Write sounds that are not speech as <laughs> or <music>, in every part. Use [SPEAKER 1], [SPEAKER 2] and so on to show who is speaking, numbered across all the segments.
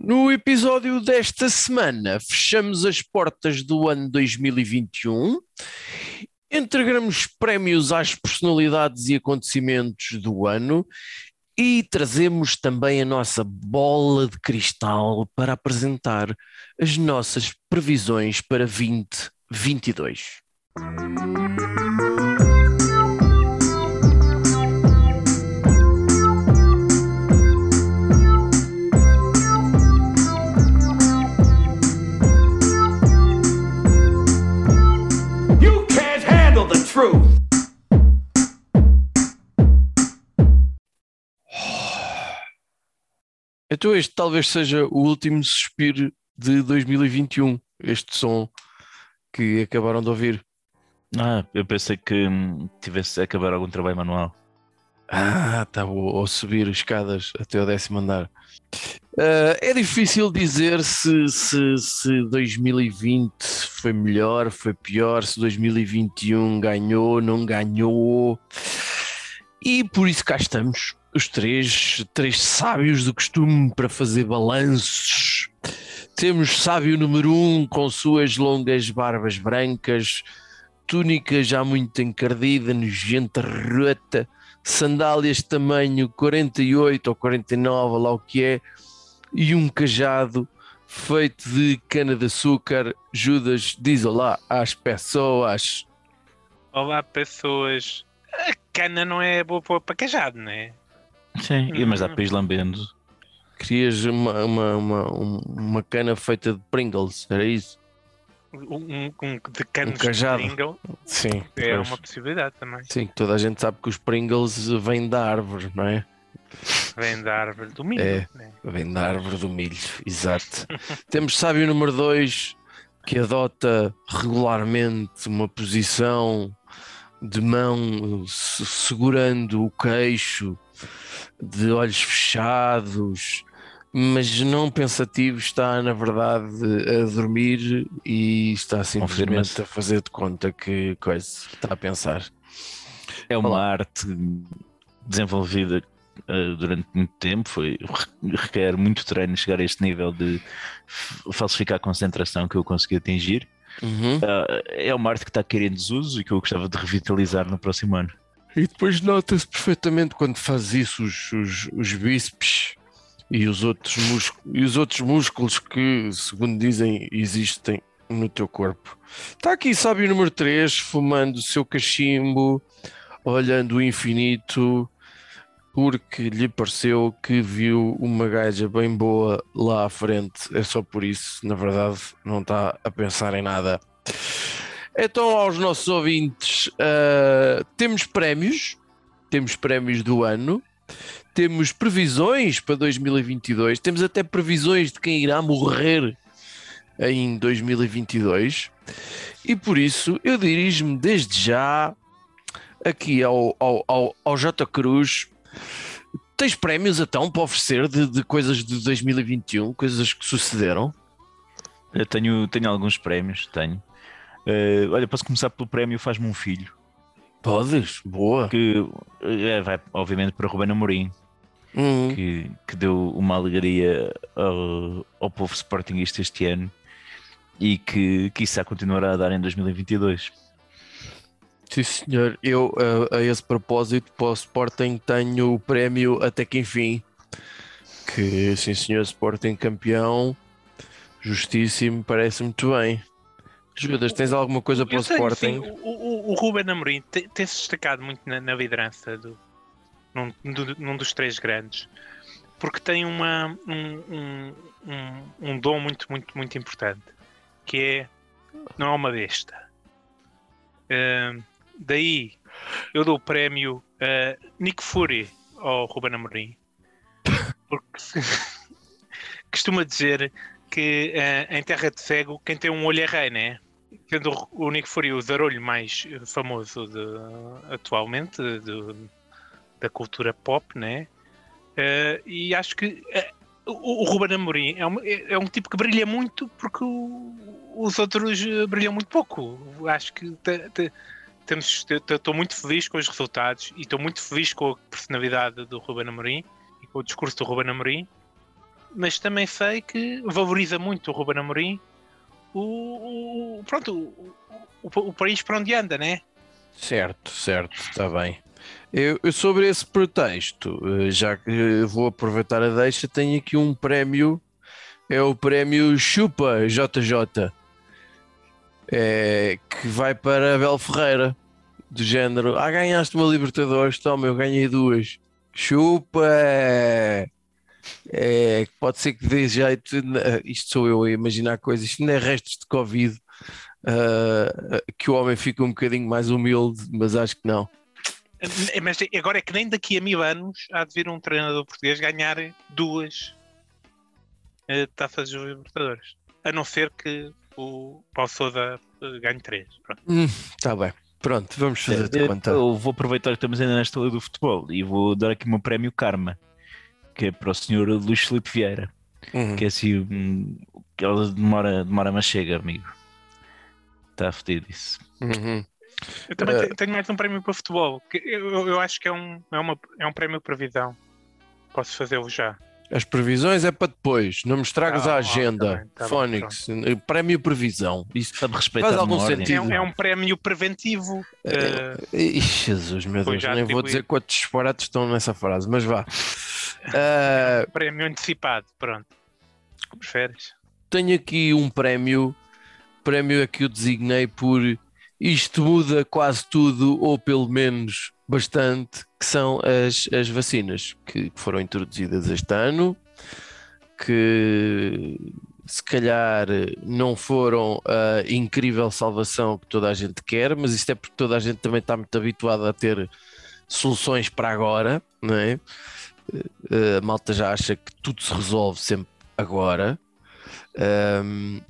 [SPEAKER 1] No episódio desta semana, fechamos as portas do ano 2021, entregamos prémios às personalidades e acontecimentos do ano e trazemos também a nossa bola de cristal para apresentar as nossas previsões para 2022. Então este talvez seja o último suspiro de 2021, este som que acabaram de ouvir.
[SPEAKER 2] Ah, eu pensei que hum, tivesse a acabar algum trabalho manual.
[SPEAKER 1] Ah, tá bom, ou subir escadas até o décimo andar. Ah, é difícil dizer se, se, se 2020 foi melhor, foi pior, se 2021 ganhou, não ganhou. E por isso cá estamos, os três, três sábios do costume para fazer balanços. Temos sábio número um com suas longas barbas brancas, túnica já muito encardida, nojenta, rota, sandálias de tamanho 48 ou 49, lá o que é, e um cajado feito de cana-de-açúcar. Judas diz olá às pessoas.
[SPEAKER 3] Olá, pessoas. A cana não é boa para cajado, não é?
[SPEAKER 2] Sim, e- mas dá para ir lambendo.
[SPEAKER 1] Querias uma, uma, uma, um- uma cana feita de Pringles, era isso?
[SPEAKER 3] Um, um- um de canos de
[SPEAKER 1] cajado.
[SPEAKER 3] Pringle
[SPEAKER 1] Sim.
[SPEAKER 3] é
[SPEAKER 1] pois.
[SPEAKER 3] uma possibilidade também.
[SPEAKER 1] Sim, toda a gente sabe que os Pringles vêm da árvore, não é?
[SPEAKER 3] Vem da árvore do milho.
[SPEAKER 1] É.
[SPEAKER 3] né?
[SPEAKER 1] Vem da árvore do milho, exato. <laughs> Temos sábio número 2 que adota regularmente uma posição de mão se- segurando o queixo, de olhos fechados, mas não pensativo, está na verdade a dormir e está simplesmente a fazer de conta que coisa está a pensar.
[SPEAKER 2] É uma
[SPEAKER 1] Olá.
[SPEAKER 2] arte desenvolvida eh, durante muito tempo, foi, requer muito treino chegar a este nível de falsificar a concentração que eu consegui atingir.
[SPEAKER 1] Uhum.
[SPEAKER 2] Ah, é uma arte que está a em desuso e que eu gostava de revitalizar no próximo ano.
[SPEAKER 1] E depois nota-se perfeitamente quando faz isso os, os, os bíceps e os, outros músculos, e os outros músculos que, segundo dizem, existem no teu corpo. Está aqui, sabe, o número 3, fumando o seu cachimbo, olhando o infinito, porque lhe pareceu que viu uma gaja bem boa lá à frente. É só por isso, na verdade, não está a pensar em nada. Então, aos nossos ouvintes, ah, temos prémios, temos prémios do ano, temos previsões para 2022, temos até previsões de quem irá morrer em 2022, e por isso eu dirijo-me desde já aqui ao, ao, ao, ao J. Cruz. Tens prémios então para oferecer de, de coisas de 2021, coisas que sucederam?
[SPEAKER 2] Eu tenho, tenho alguns prémios, tenho. Eh, olha, posso começar pelo prémio Faz-me um Filho,
[SPEAKER 1] Podes, boa.
[SPEAKER 2] que eh, vai obviamente para Ruben Amorim,
[SPEAKER 1] Hum.
[SPEAKER 2] que, que deu uma alegria ao, ao povo sportingista este ano e que, que isso continuará a dar em 2022.
[SPEAKER 1] Sim, senhor. Eu, a, a esse propósito, para o Sporting, tenho o prémio Até que Enfim. Que, sim, senhor, Sporting campeão, justíssimo, parece muito bem. Judas, tens alguma coisa para o Sporting?
[SPEAKER 3] sim, o, o, o Ruben Amorim tem- tem-se destacado muito na, na liderança do, num, do- num dos três grandes, porque tem uma, um, um, um, um dom muito, muito, muito importante, que é não é uma besta. Ahm, daí eu dou o prémio a Nick Fury ao Ruben Amorim, porque <laughs> costuma dizer que eh, em terra de cego quem tem um olho é rei, né? Tendo o Nick Fury o zarolho mais famoso de- atualmente de- da cultura pop, né? Eh, e acho que eh, o, o Ruben Amorim é um, é- é um tipo que brilha muito porque o- os outros eh, brilham muito pouco. Acho que estou muito feliz com os resultados e estou muito feliz com a personalidade do Ruben Amorim e com o discurso do Ruben Amorim mas também sei que valoriza muito o Ruben Amorim o, o- pronto, o, o- o país para onde anda, né?
[SPEAKER 1] Certo, certo, está bem. Eu, sobre esse pretexto, eh, já que eh, vou aproveitar a deixa, tenho aqui um prémio, é o prémio Chupa JJ, é, que vai para Abel Ferreira, do género, ah, ganhaste uma Libertadores, toma, eu ganhei duas. Chupa! É, pode ser que dê jeito, eh, isto sou eu a imaginar coisas, isto não é restos de Covid, ah, que o homem fica um bocadinho mais humilde, mas acho que não.
[SPEAKER 3] Eh, Mas agora é que nem daqui a mil anos há de vir um treinador português ganhar duas eh, taças dos Libertadores. A não ser que o Paulo Sousa eh, ganhe três. Pronto.
[SPEAKER 1] Está Hum, bem. Pronto, vamos fazer de
[SPEAKER 2] Eu,
[SPEAKER 1] conta.
[SPEAKER 2] eu vou aproveitar que estamos ainda nesta lei do futebol e vou dar aqui o meu prémio Karma, que é para o senhor Luís Filipe Vieira,
[SPEAKER 1] Uhum.
[SPEAKER 2] que é assim, que ela demora, demora, mas chega, amigo. Está fedido isso.
[SPEAKER 1] Uhum.
[SPEAKER 3] Eu também te- tenho mais um prémio para futebol. que eu, eu acho que é um, é, uma, é um prémio previsão. Posso fazê-lo já.
[SPEAKER 1] As previsões é para depois, não me estragas
[SPEAKER 3] Ah,
[SPEAKER 1] a
[SPEAKER 3] ah,
[SPEAKER 1] agenda.
[SPEAKER 3] tá bem, tá bem,
[SPEAKER 1] prémio previsão. Isso Faz algum sentido.
[SPEAKER 3] É, um- é um prémio preventivo. eh,
[SPEAKER 1] Ih, Jesus, meu Deus, nem vou dizer quantos disparates estão nessa frase, mas vá. Ah, <laughs>
[SPEAKER 3] prémio antecipado. Pronto. Preferes?
[SPEAKER 1] tenho aqui um prémio, prémio é que eu designei por isto muda quase tudo, ou pelo menos bastante, que são as, as vacinas que foram introduzidas este ano, que se calhar não foram a incrível salvação que toda a gente quer, mas isto é porque toda a gente também está muito habituada a ter soluções para agora, não é? Eh, A malta já acha que tudo se resolve sempre agora. Um,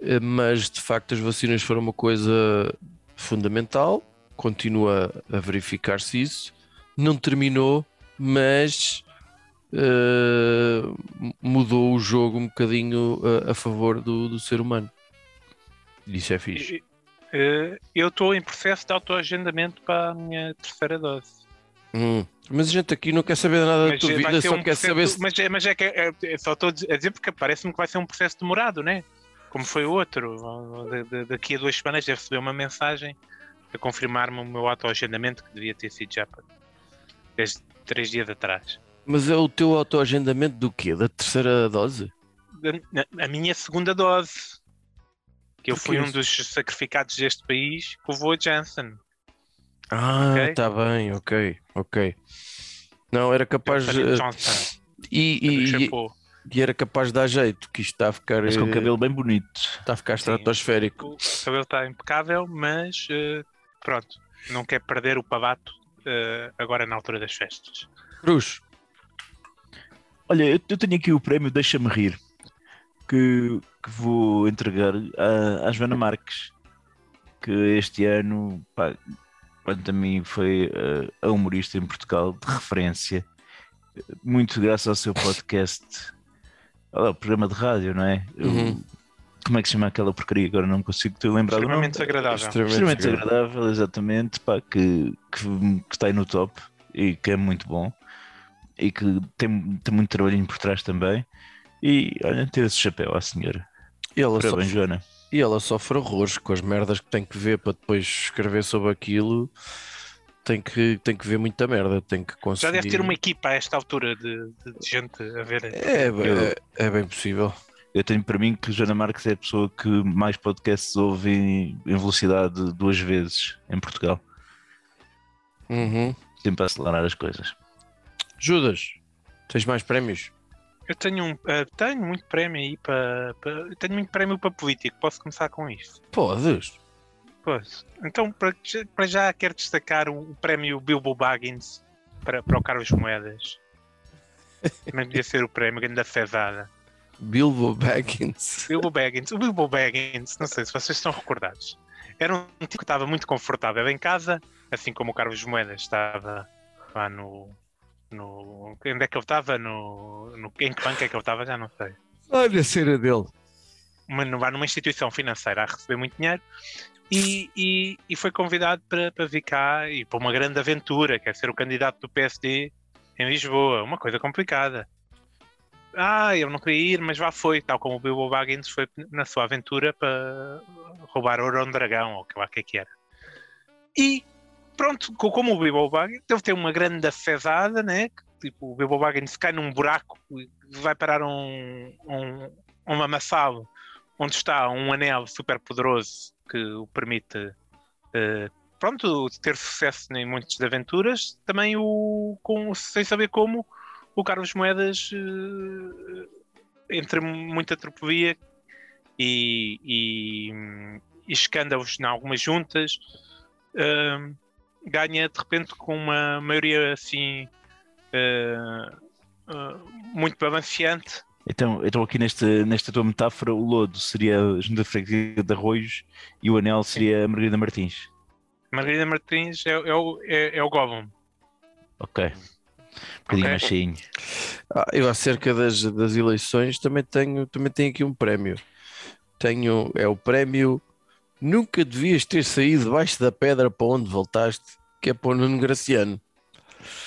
[SPEAKER 1] eh, mas de facto as vacinas foram uma coisa fundamental, continua a verificar-se isso, não terminou, mas eh, mudou o jogo um bocadinho a, a favor do, do ser humano. Isso é fixe.
[SPEAKER 3] Eu estou em processo de autoagendamento para a minha terceira dose.
[SPEAKER 1] Hum, Mas a gente aqui não quer saber nada da
[SPEAKER 3] Mas
[SPEAKER 1] tua
[SPEAKER 3] eh, vai
[SPEAKER 1] vida, só
[SPEAKER 3] um
[SPEAKER 1] quer
[SPEAKER 3] processo-
[SPEAKER 1] saber se.
[SPEAKER 3] Mas, é- mas é que é- é- só estou a dizer porque parece-me que vai ser um processo demorado, né? Como foi o outro. Da- da- Daqui a duas semanas deve receber uma mensagem a confirmar-me o meu autoagendamento que devia ter sido já desde três dias atrás.
[SPEAKER 1] Mas é o teu autoagendamento do quê? Da terceira dose?
[SPEAKER 3] A, a minha segunda dose. Que eu fui um dos sacrificados deste país que levou a Janssen.
[SPEAKER 1] Ah,
[SPEAKER 3] Ok.
[SPEAKER 1] tá bem, ok, ok. Não, era capaz eh,
[SPEAKER 3] Johnson.
[SPEAKER 1] e, e- e- e era capaz de dar jeito, que isto está a ficar,
[SPEAKER 2] Mas com
[SPEAKER 1] eh,
[SPEAKER 2] cabelo bem bonito.
[SPEAKER 1] está a ficar
[SPEAKER 3] Sim.
[SPEAKER 1] estratosférico.
[SPEAKER 3] O cabelo está impecável, mas eh, pronto, não quer perder o pavato eh, agora na altura das festas.
[SPEAKER 1] Cruz,
[SPEAKER 2] Olha, eu, eu tenho aqui o prémio Deixa-me Rir, que, que vou entregar à, à Joana Marques, que este ano, pá, quanto a mim, foi eh, a humorista em Portugal de referência, muito graças ao seu podcast, olha, o programa de rádio, não é?
[SPEAKER 1] Uhum.
[SPEAKER 2] como é que se chama aquela porcaria? Agora não consigo te lembrar.
[SPEAKER 3] Extremamente desagradável.
[SPEAKER 1] extremamente
[SPEAKER 2] Extremamente
[SPEAKER 1] desagradável.
[SPEAKER 2] desagradável, exatamente, pá, que, que, que está aí no top e que é muito bom e que tem, tem muito trabalhinho por trás também. E olha, ter esse chapéu à senhora.
[SPEAKER 1] E ela,
[SPEAKER 2] Parabéns,
[SPEAKER 1] sofre,
[SPEAKER 2] Joana.
[SPEAKER 1] E ela sofre horrores com as merdas que tem que ver para depois escrever sobre aquilo. Tem que, tem que ver muita merda, tem que
[SPEAKER 3] Já
[SPEAKER 1] conseguir.
[SPEAKER 3] deve ter uma equipa a esta altura de, de- de gente a ver.
[SPEAKER 1] É, é, é bem possível.
[SPEAKER 2] Eu tenho para mim que Joana Marques é a pessoa que mais podcasts ouve em, em velocidade duas vezes em Portugal.
[SPEAKER 1] Uhum.
[SPEAKER 2] Sempre a acelerar as coisas.
[SPEAKER 1] Judas, tens mais prémios?
[SPEAKER 3] Eu tenho, um, eh, tenho muito prémio aí para, para- Tenho muito prémio para político, posso começar com isto.
[SPEAKER 1] Podes.
[SPEAKER 3] Pois. Então, para, para já quero destacar o, o prémio Bilbo Baggins para, para o Carlos Moedas. Também podia ser o prémio grande da fezada.
[SPEAKER 1] Bilbo Baggins.
[SPEAKER 3] Bilbo Baggins, o Bilbo Baggins, não sei se vocês estão recordados. Era um tipo que estava muito confortável em casa, assim como o Carlos Moedas estava lá no. No onde é que ele estava? No, no, em que banco é que ele estava? Já não sei.
[SPEAKER 1] Olha a cena dele.
[SPEAKER 3] Uma, vai numa instituição financeira a receber muito dinheiro e, e, e foi convidado para, para vir cá e para uma grande aventura, que é ser o candidato do PSD em Lisboa. Uma coisa complicada. ah, eu não queria ir, mas vá foi, tal como o Bilbo Baggins foi na sua aventura para roubar ouro a um dragão, ou que lá que é que era. E pronto, co- como o Bilbo Baggins deve ter uma grande afezada, né? Tipo, o Bilbo Baggins cai num buraco e vai parar um, um, um lamaçal onde está um anel super poderoso que o permite eh, pronto, ter sucesso em muitas aventuras. Também o com, sem saber como o Carlos Moedas eh, entre muita tropia e, e, e escândalos em algumas juntas eh, ganha de repente com uma maioria assim eh, eh, muito balanceante
[SPEAKER 2] Então, então aqui nesta, nesta tua metáfora, o lodo seria a Junta de Freguesia de Arroios e o anel seria a Margarida Martins.
[SPEAKER 3] Margarida Martins é, é o, é, é o Gollum.
[SPEAKER 2] Ok. Um bocadinho
[SPEAKER 3] Ok.
[SPEAKER 2] mais cheinho.
[SPEAKER 1] Ah, eu acerca das, das eleições também tenho, também tenho aqui um prémio. Tenho, é o prémio Nunca devias ter saído debaixo da pedra para onde voltaste, que é para o Nuno Graciano.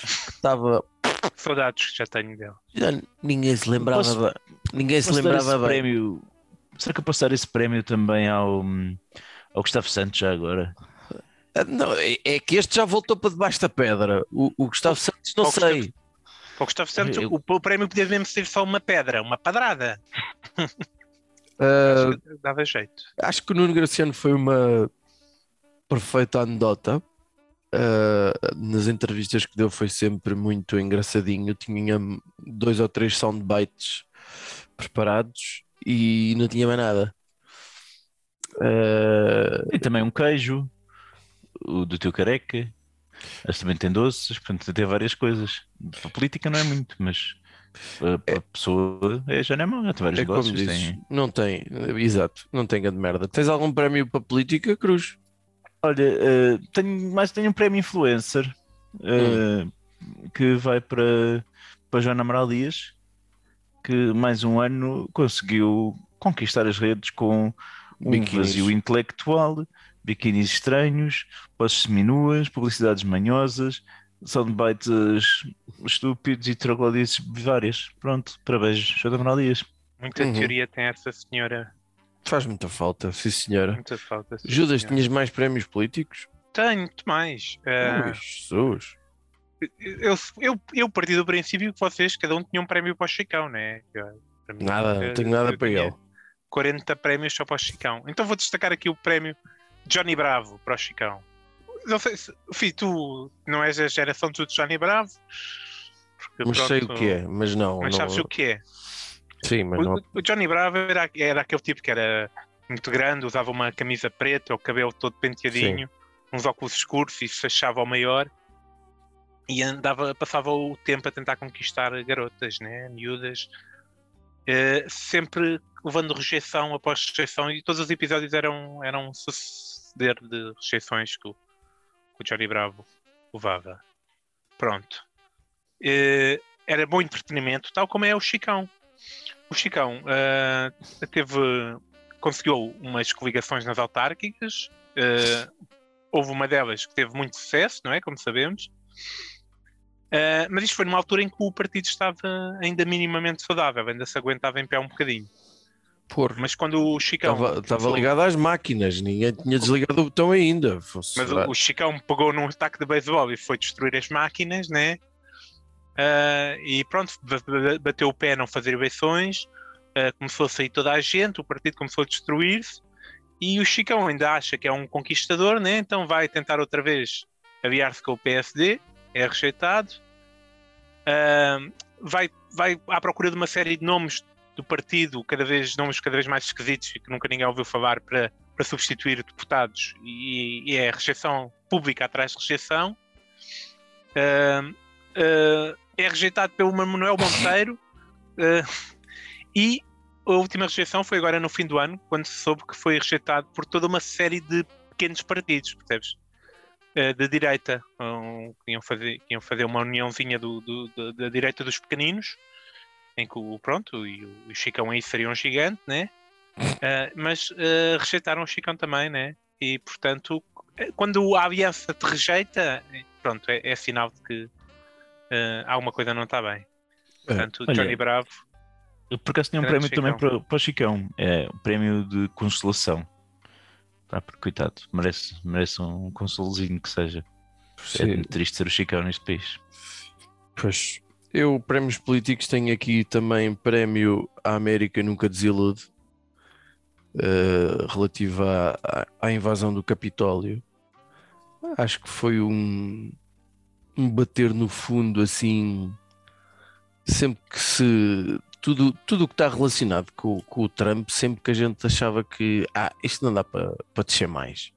[SPEAKER 1] Estava.
[SPEAKER 3] Saudades que já tenho dele.
[SPEAKER 1] já ninguém se lembrava.
[SPEAKER 2] Posso-
[SPEAKER 1] ninguém se lembrava bem.
[SPEAKER 2] prémio. Será que eu posso dar esse prémio também ao, ao Gustavo Santos já agora?
[SPEAKER 1] Ah, Não, é, é que este já voltou para debaixo da pedra. O, o Gustavo Santos, não
[SPEAKER 3] Gustavo-
[SPEAKER 1] sei.
[SPEAKER 3] Para o Gustavo Santos,
[SPEAKER 2] Eu-
[SPEAKER 3] o, o prémio podia mesmo ser só uma pedra, uma padrada. <laughs>
[SPEAKER 1] Ah,
[SPEAKER 3] Acho que Dava jeito.
[SPEAKER 1] acho que o Nuno Graciano foi uma perfeita anedota. Uh, nas entrevistas que deu foi sempre muito engraçadinho. Tinha dois ou três soundbites preparados e não tinha mais nada. Uh,
[SPEAKER 2] E também um queijo, o do teu careca. Este também tem doces, portanto tem várias coisas. A política não é muito, mas a, a pessoa é, já não é já tem vários
[SPEAKER 1] é
[SPEAKER 2] negócios.
[SPEAKER 1] dizes,
[SPEAKER 2] Tem...
[SPEAKER 1] não tem, exato, não tem grande merda. Tens algum prémio para política, Cruz?
[SPEAKER 2] Olha, eh, tenho, mais tenho um prémio influencer eh, que vai para, para Joana Amaral Dias, que mais um ano conseguiu conquistar as redes com um
[SPEAKER 1] Biquinis.
[SPEAKER 2] vazio intelectual, biquinis estranhos, poses seminuas, publicidades manhosas, soundbites estúpidos e troglodices várias. Pronto, parabéns, Joana Amaral Dias.
[SPEAKER 3] Muita
[SPEAKER 1] Uhum.
[SPEAKER 3] teoria tem essa senhora.
[SPEAKER 1] Faz muita falta, sim senhora.
[SPEAKER 3] Muita falta. sim,
[SPEAKER 1] Judas,
[SPEAKER 3] senhora.
[SPEAKER 1] tinhas mais prémios políticos?
[SPEAKER 3] Tenho, muito mais.
[SPEAKER 1] Ui, Jesus.
[SPEAKER 3] eu, eu, eu parti do princípio que vocês, cada um tinha um prémio para o Chicão, né? Eu- mim,
[SPEAKER 1] Nada, não tenho nada para ele.
[SPEAKER 3] 40 prémios só para o Chicão. Então vou destacar aqui o prémio Johnny Bravo para o Chicão. Não sei se, Fih, tu não és a geração do Johnny Bravo? Porque,
[SPEAKER 1] Mas sei o
[SPEAKER 3] pronto,
[SPEAKER 1] que é, mas não.
[SPEAKER 3] Mas
[SPEAKER 1] não-
[SPEAKER 3] sabes o que é?
[SPEAKER 1] Sim, mas não.
[SPEAKER 3] O, o Johnny Bravo era, era aquele tipo que era muito grande, usava uma camisa preta, o cabelo todo penteadinho, uns óculos escuros e se achava o maior. E andava, passava o tempo a tentar conquistar garotas, né? miúdas, eh, sempre levando rejeição após rejeição, e todos os episódios eram, eram um suceder de rejeições que o, que o Johnny Bravo levava. Pronto. Eh, era bom entretenimento, tal como é o Chicão. O Chicão eh, teve, conseguiu umas coligações nas autárquicas. eh, houve uma delas que teve muito sucesso, não é? Como sabemos. Eh, mas isto foi numa altura em que o partido estava ainda minimamente saudável, ainda se aguentava em pé um bocadinho.
[SPEAKER 1] Porra,
[SPEAKER 3] Mas quando o Chicão.
[SPEAKER 1] estava, ligado às máquinas, ninguém tinha desligado o botão ainda.
[SPEAKER 3] Mas o, o Chicão pegou num ataque de beisebol e foi destruir as máquinas, né? Ah, e pronto, ba- ba- bateu o pé a não fazer eleições, ah, começou a sair toda a gente, o partido começou a destruir-se e o Chicão ainda acha que é um conquistador, né? Então vai tentar outra vez aliar-se com o PSD, é rejeitado. Ah, vai, vai à procura de uma série de nomes do partido, cada vez nomes cada vez mais esquisitos e que nunca ninguém ouviu falar para para substituir deputados e, e é rejeição pública atrás de rejeição. Ah, ah, é rejeitado pelo Manuel Monteiro ah, e a última rejeição foi agora no fim do ano, quando se soube que foi rejeitado por toda uma série de pequenos partidos, percebes? Ah, da direita, um, que, iam fazer, iam fazer uma uniãozinha do, do- do- da direita dos pequeninos, em que o pronto, e o, Chicão aí seria um gigante, né? Uh, mas uh, rejeitaram o Chicão também, né? E portanto, eh, quando a aliança te rejeita, eh, pronto, é, é sinal de que uh, alguma coisa não está bem. Portanto,
[SPEAKER 2] olha,
[SPEAKER 3] Johnny Bravo
[SPEAKER 2] Eu por acaso tinha um prémio também
[SPEAKER 3] Chicão.
[SPEAKER 2] para, para o Chicão. É o prémio de consolação. Porque, coitado, merece, merece um consolozinho que seja. É
[SPEAKER 1] Sim.
[SPEAKER 2] muito triste ser o Chicão neste país.
[SPEAKER 1] Pois. Eu, prémios políticos, tenho aqui também prémio à América Nunca Desilude, eh, relativo à, à- à invasão do Capitólio. Acho que foi um, um bater no fundo, assim, sempre que se. Tudo tudo o que está relacionado com, com o Trump, sempre que a gente achava que ah, isto não dá para para descer mais.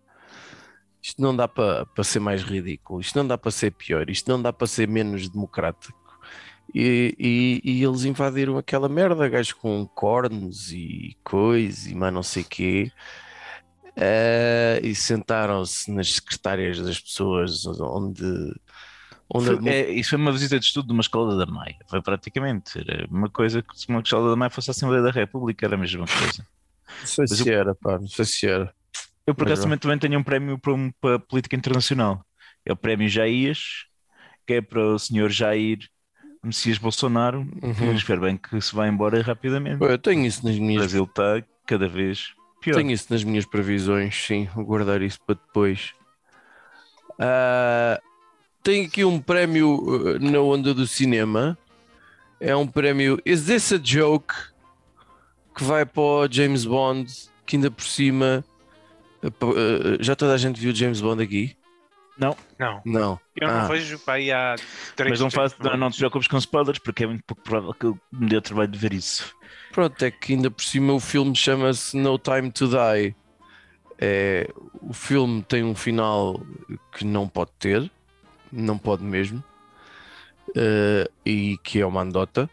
[SPEAKER 1] Isto não dá para para ser mais ridículo, isto não dá para ser pior, isto não dá para ser menos democrático. E, e- e eles invadiram aquela merda, gajos com cornos e coisas e mais não sei quê. Eh, e sentaram-se nas secretárias das pessoas onde, onde demo-
[SPEAKER 2] é, isso foi uma visita de estudo de uma escola da Maia. Foi praticamente. Era uma coisa que se uma escola da Maia fosse a Assembleia da República, era a mesma coisa.
[SPEAKER 1] não sei se era, pá, não sei se era.
[SPEAKER 2] Eu, por acaso, também, também tenho um prémio para, um- para a política internacional. É o prémio Jair, que é para o senhor Jair Messias Bolsonaro.
[SPEAKER 1] Uhum.
[SPEAKER 2] Eu espero bem que se vá embora rapidamente.
[SPEAKER 1] Eu tenho isso nas
[SPEAKER 2] O
[SPEAKER 1] minhas
[SPEAKER 2] Brasil está cada vez pior.
[SPEAKER 1] Tenho isso nas minhas previsões, sim, vou guardar isso para depois. Ah, tenho aqui um prémio uh, na onda do cinema. É um prémio Is This a Joke? Que vai para o James Bond, que ainda por cima. pa- uh, já toda a gente viu James Bond aqui?
[SPEAKER 3] Não,
[SPEAKER 1] Não.
[SPEAKER 3] eu não
[SPEAKER 1] Ah.
[SPEAKER 3] vejo para aí há três
[SPEAKER 2] Mas não, faz, não, não te preocupes com spoilers, porque é muito pouco provável que eu me dê o trabalho de ver isso.
[SPEAKER 1] Pronto, é que ainda por cima o filme chama-se No Time to Die. É, o filme tem um final que não pode ter, não pode mesmo, eh, e que é uma andota,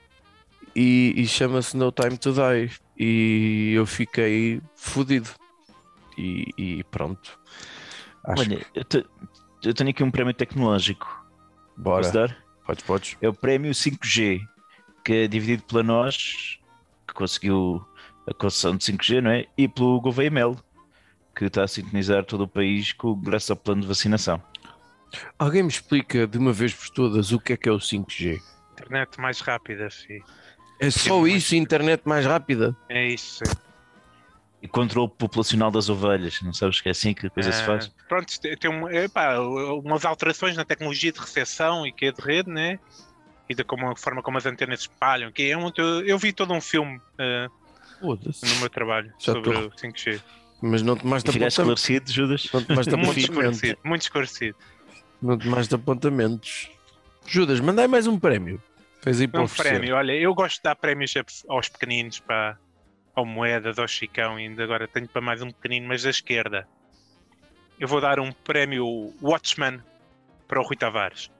[SPEAKER 1] e, e chama-se No Time to Die. E eu fiquei fodido. E, e pronto. Acho
[SPEAKER 2] Olha,
[SPEAKER 1] que
[SPEAKER 2] eu, te- eu tenho aqui um prémio tecnológico. Posso
[SPEAKER 1] bora.
[SPEAKER 2] dar?
[SPEAKER 1] Podes, podes.
[SPEAKER 2] É o prémio 5G, que é dividido pela nós, que conseguiu a concessão de 5G, não é? E pelo Gouveia Melo, que está a sintonizar todo o país com, graças ao plano de vacinação.
[SPEAKER 1] Alguém me explica de uma vez por todas o que é que é o 5G?
[SPEAKER 3] Internet mais rápida, sim.
[SPEAKER 1] É só isso, internet mais rápida?
[SPEAKER 3] É isso. sim.
[SPEAKER 2] E controle populacional das ovelhas, não sabes que é assim que a coisa se
[SPEAKER 3] Ah,
[SPEAKER 2] faz?
[SPEAKER 3] Pronto, tem, um- epá, umas alterações na tecnologia de recepção e que é de rede, né? E da como, forma como as antenas se espalham. Que é um, eu, eu vi todo um filme
[SPEAKER 1] Foda-se.
[SPEAKER 3] no meu trabalho
[SPEAKER 1] Já
[SPEAKER 3] sobre
[SPEAKER 1] tô-
[SPEAKER 3] o 5G.
[SPEAKER 1] Mas não tomaste
[SPEAKER 2] E ficaste esclarecido, Judas?
[SPEAKER 1] Não tomaste
[SPEAKER 3] Muito esclarecido, muito esclarecido.
[SPEAKER 1] Não tomaste apontamentos. Judas, mandai mais um prémio. Fez aí para
[SPEAKER 3] Um
[SPEAKER 1] oferecer.
[SPEAKER 3] prémio, olha, eu gosto de dar prémios aos pequeninos, para ao Moedas, ao Chicão, e ainda agora tenho para mais um pequenino, mas da esquerda. Eu vou dar um prémio Watchman para o Rui Tavares.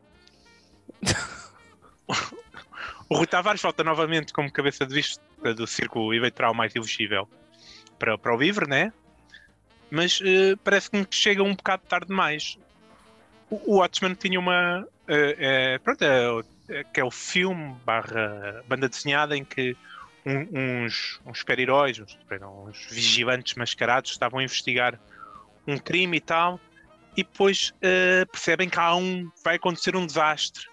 [SPEAKER 3] <laughs> o Rui Tavares volta novamente como cabeça de vista do círculo eleitoral mais elegível para, para o livre, né? Mas eh, parece-me que chega um bocado tarde demais. O, Watchman tinha uma. eh, eh, pronto, é, que é o filme barra banda desenhada em que um- uns, uns super-heróis, uns, uns vigilantes mascarados estavam a investigar um crime e tal, e depois eh, percebem que há um, vai acontecer um desastre.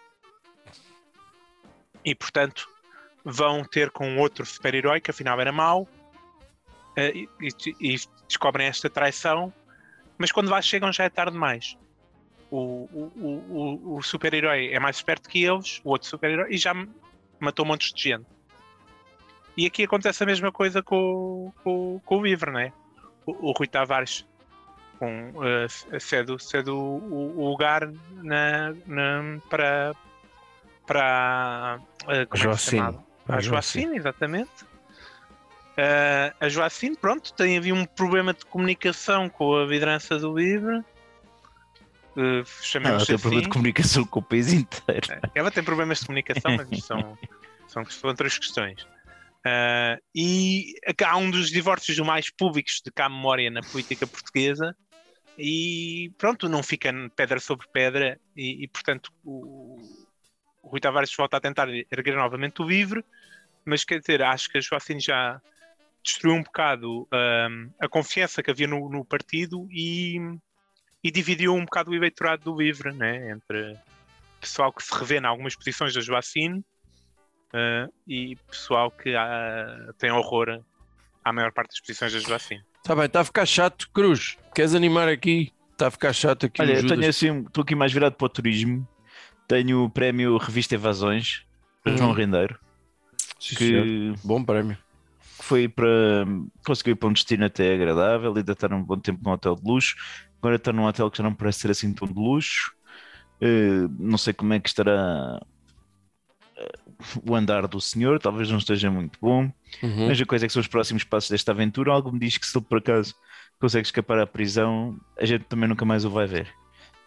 [SPEAKER 3] E portanto vão ter com outro super-herói que afinal era mau eh, e, e- e descobrem esta traição, mas quando lá chegam já é tarde demais o, o, o, o- super-herói é mais esperto que eles, o outro super-herói, e já matou montes de gente. E aqui acontece a mesma coisa com, com, com o livro, não é? O, o Rui Tavares com, eh, cede, cede o, o- lugar na, na- para, para eh, como é
[SPEAKER 1] Joacine.
[SPEAKER 3] chamava?
[SPEAKER 1] A
[SPEAKER 3] A Joacine, exatamente. Eh, a Joacine, pronto, tem havido um problema de comunicação com a liderança do livro. Uh,
[SPEAKER 2] ela tem
[SPEAKER 3] assim.
[SPEAKER 2] problema de comunicação com o país inteiro.
[SPEAKER 3] Ela tem problemas de comunicação, mas são, <laughs> são, são outras questões. Ah, e há um dos divórcios mais públicos de cá memória na política portuguesa e pronto, não fica pedra sobre pedra e, e, portanto o, o Rui Tavares volta a tentar erguer novamente o livre, mas quer dizer, acho que a Joacine já destruiu um bocado ah, a confiança que havia no, no partido e, e dividiu um bocado o eleitorado do livre, né? entre pessoal que se revê em algumas posições da Joacine uh, e pessoal que uh, tem horror à maior parte das posições da Joacim.
[SPEAKER 1] Está bem, está a ficar chato. Cruz, queres animar aqui? Está a ficar chato aqui.
[SPEAKER 2] Olha, eu tenho assim, estou aqui mais virado para o turismo. Tenho o prémio Revista Evasões, para João. Rendeiro,
[SPEAKER 1] Sim, senhor.
[SPEAKER 2] que
[SPEAKER 1] Bom prémio.
[SPEAKER 2] foi para. conseguiu ir para um destino até agradável, ainda está num bom tempo num hotel de luxo. Agora está num hotel que já não parece ser assim tão de luxo. Eh, não sei como é que estará eh, o andar do senhor, talvez não esteja muito bom.
[SPEAKER 1] Uhum.
[SPEAKER 2] Mas a coisa é que são os próximos passos desta aventura. Algo me diz que se ele por acaso consegue escapar à prisão, a gente também nunca mais o vai ver.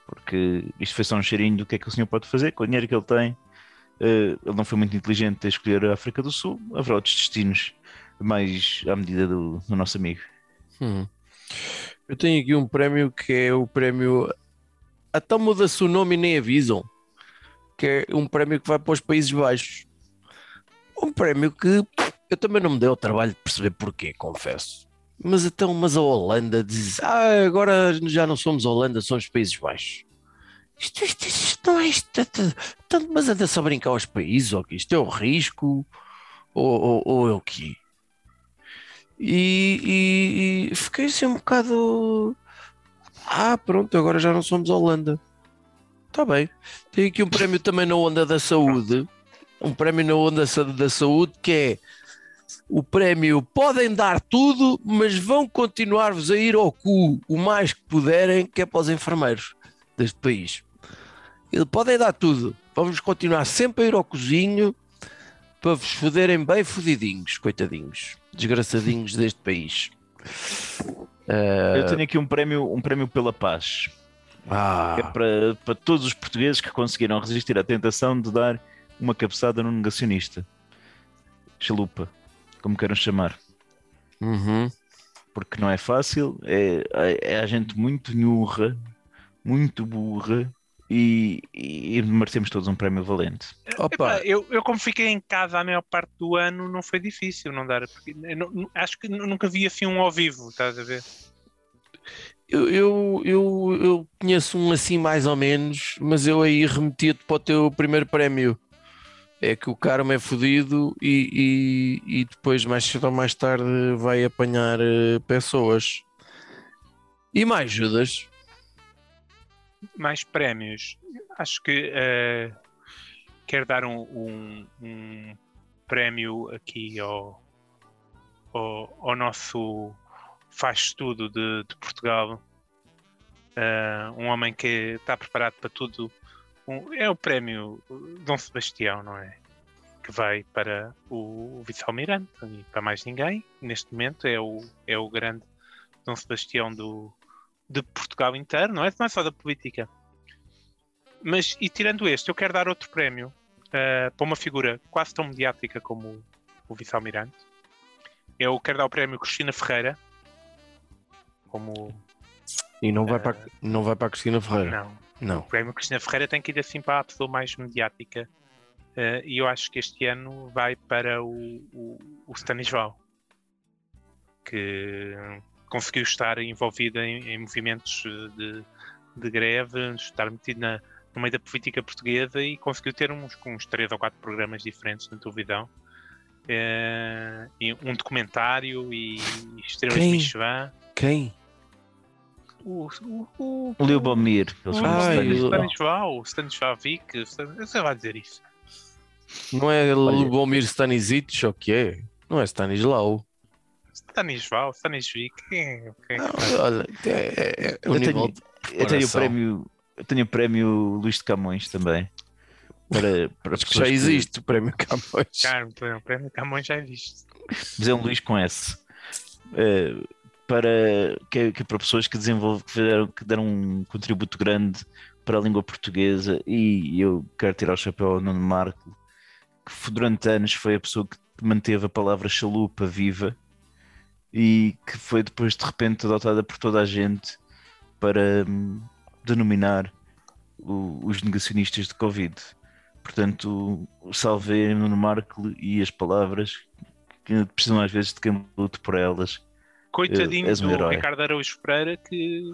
[SPEAKER 2] Porque isto foi só um cheirinho do que é que o senhor pode fazer com o dinheiro que ele tem. Eh, ele não foi muito inteligente a escolher a África do Sul. Haverá outros destinos mais à medida do, do nosso amigo.
[SPEAKER 1] Hum. Eu tenho aqui um prémio que é o prémio. Até muda-se o nome e nem avisam. Que é um prémio que vai para os Países Baixos. Um prémio que eu também não me dei ao trabalho de perceber porquê, confesso. Mas então, mas a Holanda diz: Ah, agora já não somos Holanda, somos Países Baixos. Isto, isto, isto não é isto. isto- Tanto, mas anda-se a brincar aos países, ou que isto é o risco, ou, ou, ou é o quê? E, e- e fiquei assim um bocado. Ah, pronto, agora já não somos Holanda. Está bem. Tem aqui um prémio também na onda da saúde. Um prémio na onda da saúde que é o prémio podem dar tudo, mas vão continuar-vos a ir ao cu o mais que puderem, que é para os enfermeiros deste país. Ele podem dar tudo. Vamos continuar sempre a ir ao cozinho para vos foderem bem fodidinhos, coitadinhos, desgraçadinhos deste país.
[SPEAKER 2] Eu tenho aqui um prémio, um prémio pela paz.
[SPEAKER 1] Ah,
[SPEAKER 2] é para, para todos os portugueses que conseguiram resistir à tentação de dar uma cabeçada no negacionista. Chalupa, como queiram chamar.
[SPEAKER 1] uhum.
[SPEAKER 2] Porque não é fácil, é, é, é a gente muito nhurra, muito burra e, e merecemos todos um prémio valente.
[SPEAKER 1] Opa,
[SPEAKER 3] eu, eu, como fiquei em casa a maior parte do ano, não foi difícil não dar. não- acho que nu- nunca vi assim um ao vivo, estás a ver?
[SPEAKER 1] eu, eu, eu, eu conheço um assim mais ou menos, mas eu aí remetia-te para o teu primeiro prémio. É que o karma é fodido e, e, e depois, mais cedo ou mais tarde, vai apanhar eh, pessoas. E mais Judas?
[SPEAKER 3] Mais prémios. Acho que eh, quero dar um, um- um prémio aqui ao, ao, ao nosso faz tudo de, de Portugal. Eh, um homem que está preparado para tudo. Um- é o prémio Dom Sebastião, não é? Que vai para o vice-almirante e para mais ninguém. Neste momento é o, é o grande Dom Sebastião do, de Portugal inteiro, não é? Não é só da política. Mas, e tirando este, eu quero dar outro prémio eh, para uma figura quase tão mediática como o, o vice-almirante. Eu quero dar o prémio Cristina Ferreira. Como.
[SPEAKER 1] E não vai,
[SPEAKER 3] Eh,
[SPEAKER 1] para, a- não vai para a Cristina Ferreira?
[SPEAKER 3] Não.
[SPEAKER 1] Não.
[SPEAKER 3] O prémio Cristina Ferreira tem que ir assim para a pessoa mais mediática. Eh, e eu acho que este ano vai para o, o, o Stanislau, que conseguiu estar envolvido em, em movimentos eh, de, de greve, estar metido na, no meio da política portuguesa e conseguiu ter uns, uns três ou quatro programas diferentes na televisão. E um documentário e Estrelas
[SPEAKER 1] Quem?
[SPEAKER 3] de Michelin.
[SPEAKER 1] Quem?
[SPEAKER 3] O, o, o,
[SPEAKER 2] O
[SPEAKER 1] Ai,
[SPEAKER 2] de
[SPEAKER 1] o-
[SPEAKER 2] Stanislau.
[SPEAKER 3] Stanislau, Stanislau Vick, Stan- você vai dizer isso.
[SPEAKER 1] Não é Lubomir Stanisic ou o que é? Não é Stanislau.
[SPEAKER 3] Stanislau, Stanisvic, quem é? Quem?
[SPEAKER 1] Não, olha, é, é, é o
[SPEAKER 2] Eu tenho-
[SPEAKER 1] de
[SPEAKER 2] Eu tenho o prémio, eu tenho o prémio Luís de Camões também. Para, para
[SPEAKER 1] Acho que
[SPEAKER 2] pessoas
[SPEAKER 1] já existe o prémio Camões.
[SPEAKER 3] Carmo, o prémio Camões já existe.
[SPEAKER 2] mas é um Luís com S. Eh, para, que, que para pessoas que desenvolvem, que, fizeram, que deram um contributo grande para a língua portuguesa e eu quero tirar o chapéu ao Nuno Marco, que durante anos foi a pessoa que manteve a palavra chalupa viva e que foi depois de repente adotada por toda a gente para hum, denominar o- os negacionistas de Covid. Portanto, salve Nuno Marco e as palavras que precisam às vezes de quem lute por elas.
[SPEAKER 3] Coitadinho
[SPEAKER 2] um
[SPEAKER 3] do
[SPEAKER 2] herói.
[SPEAKER 3] Ricardo Araújo Pereira que,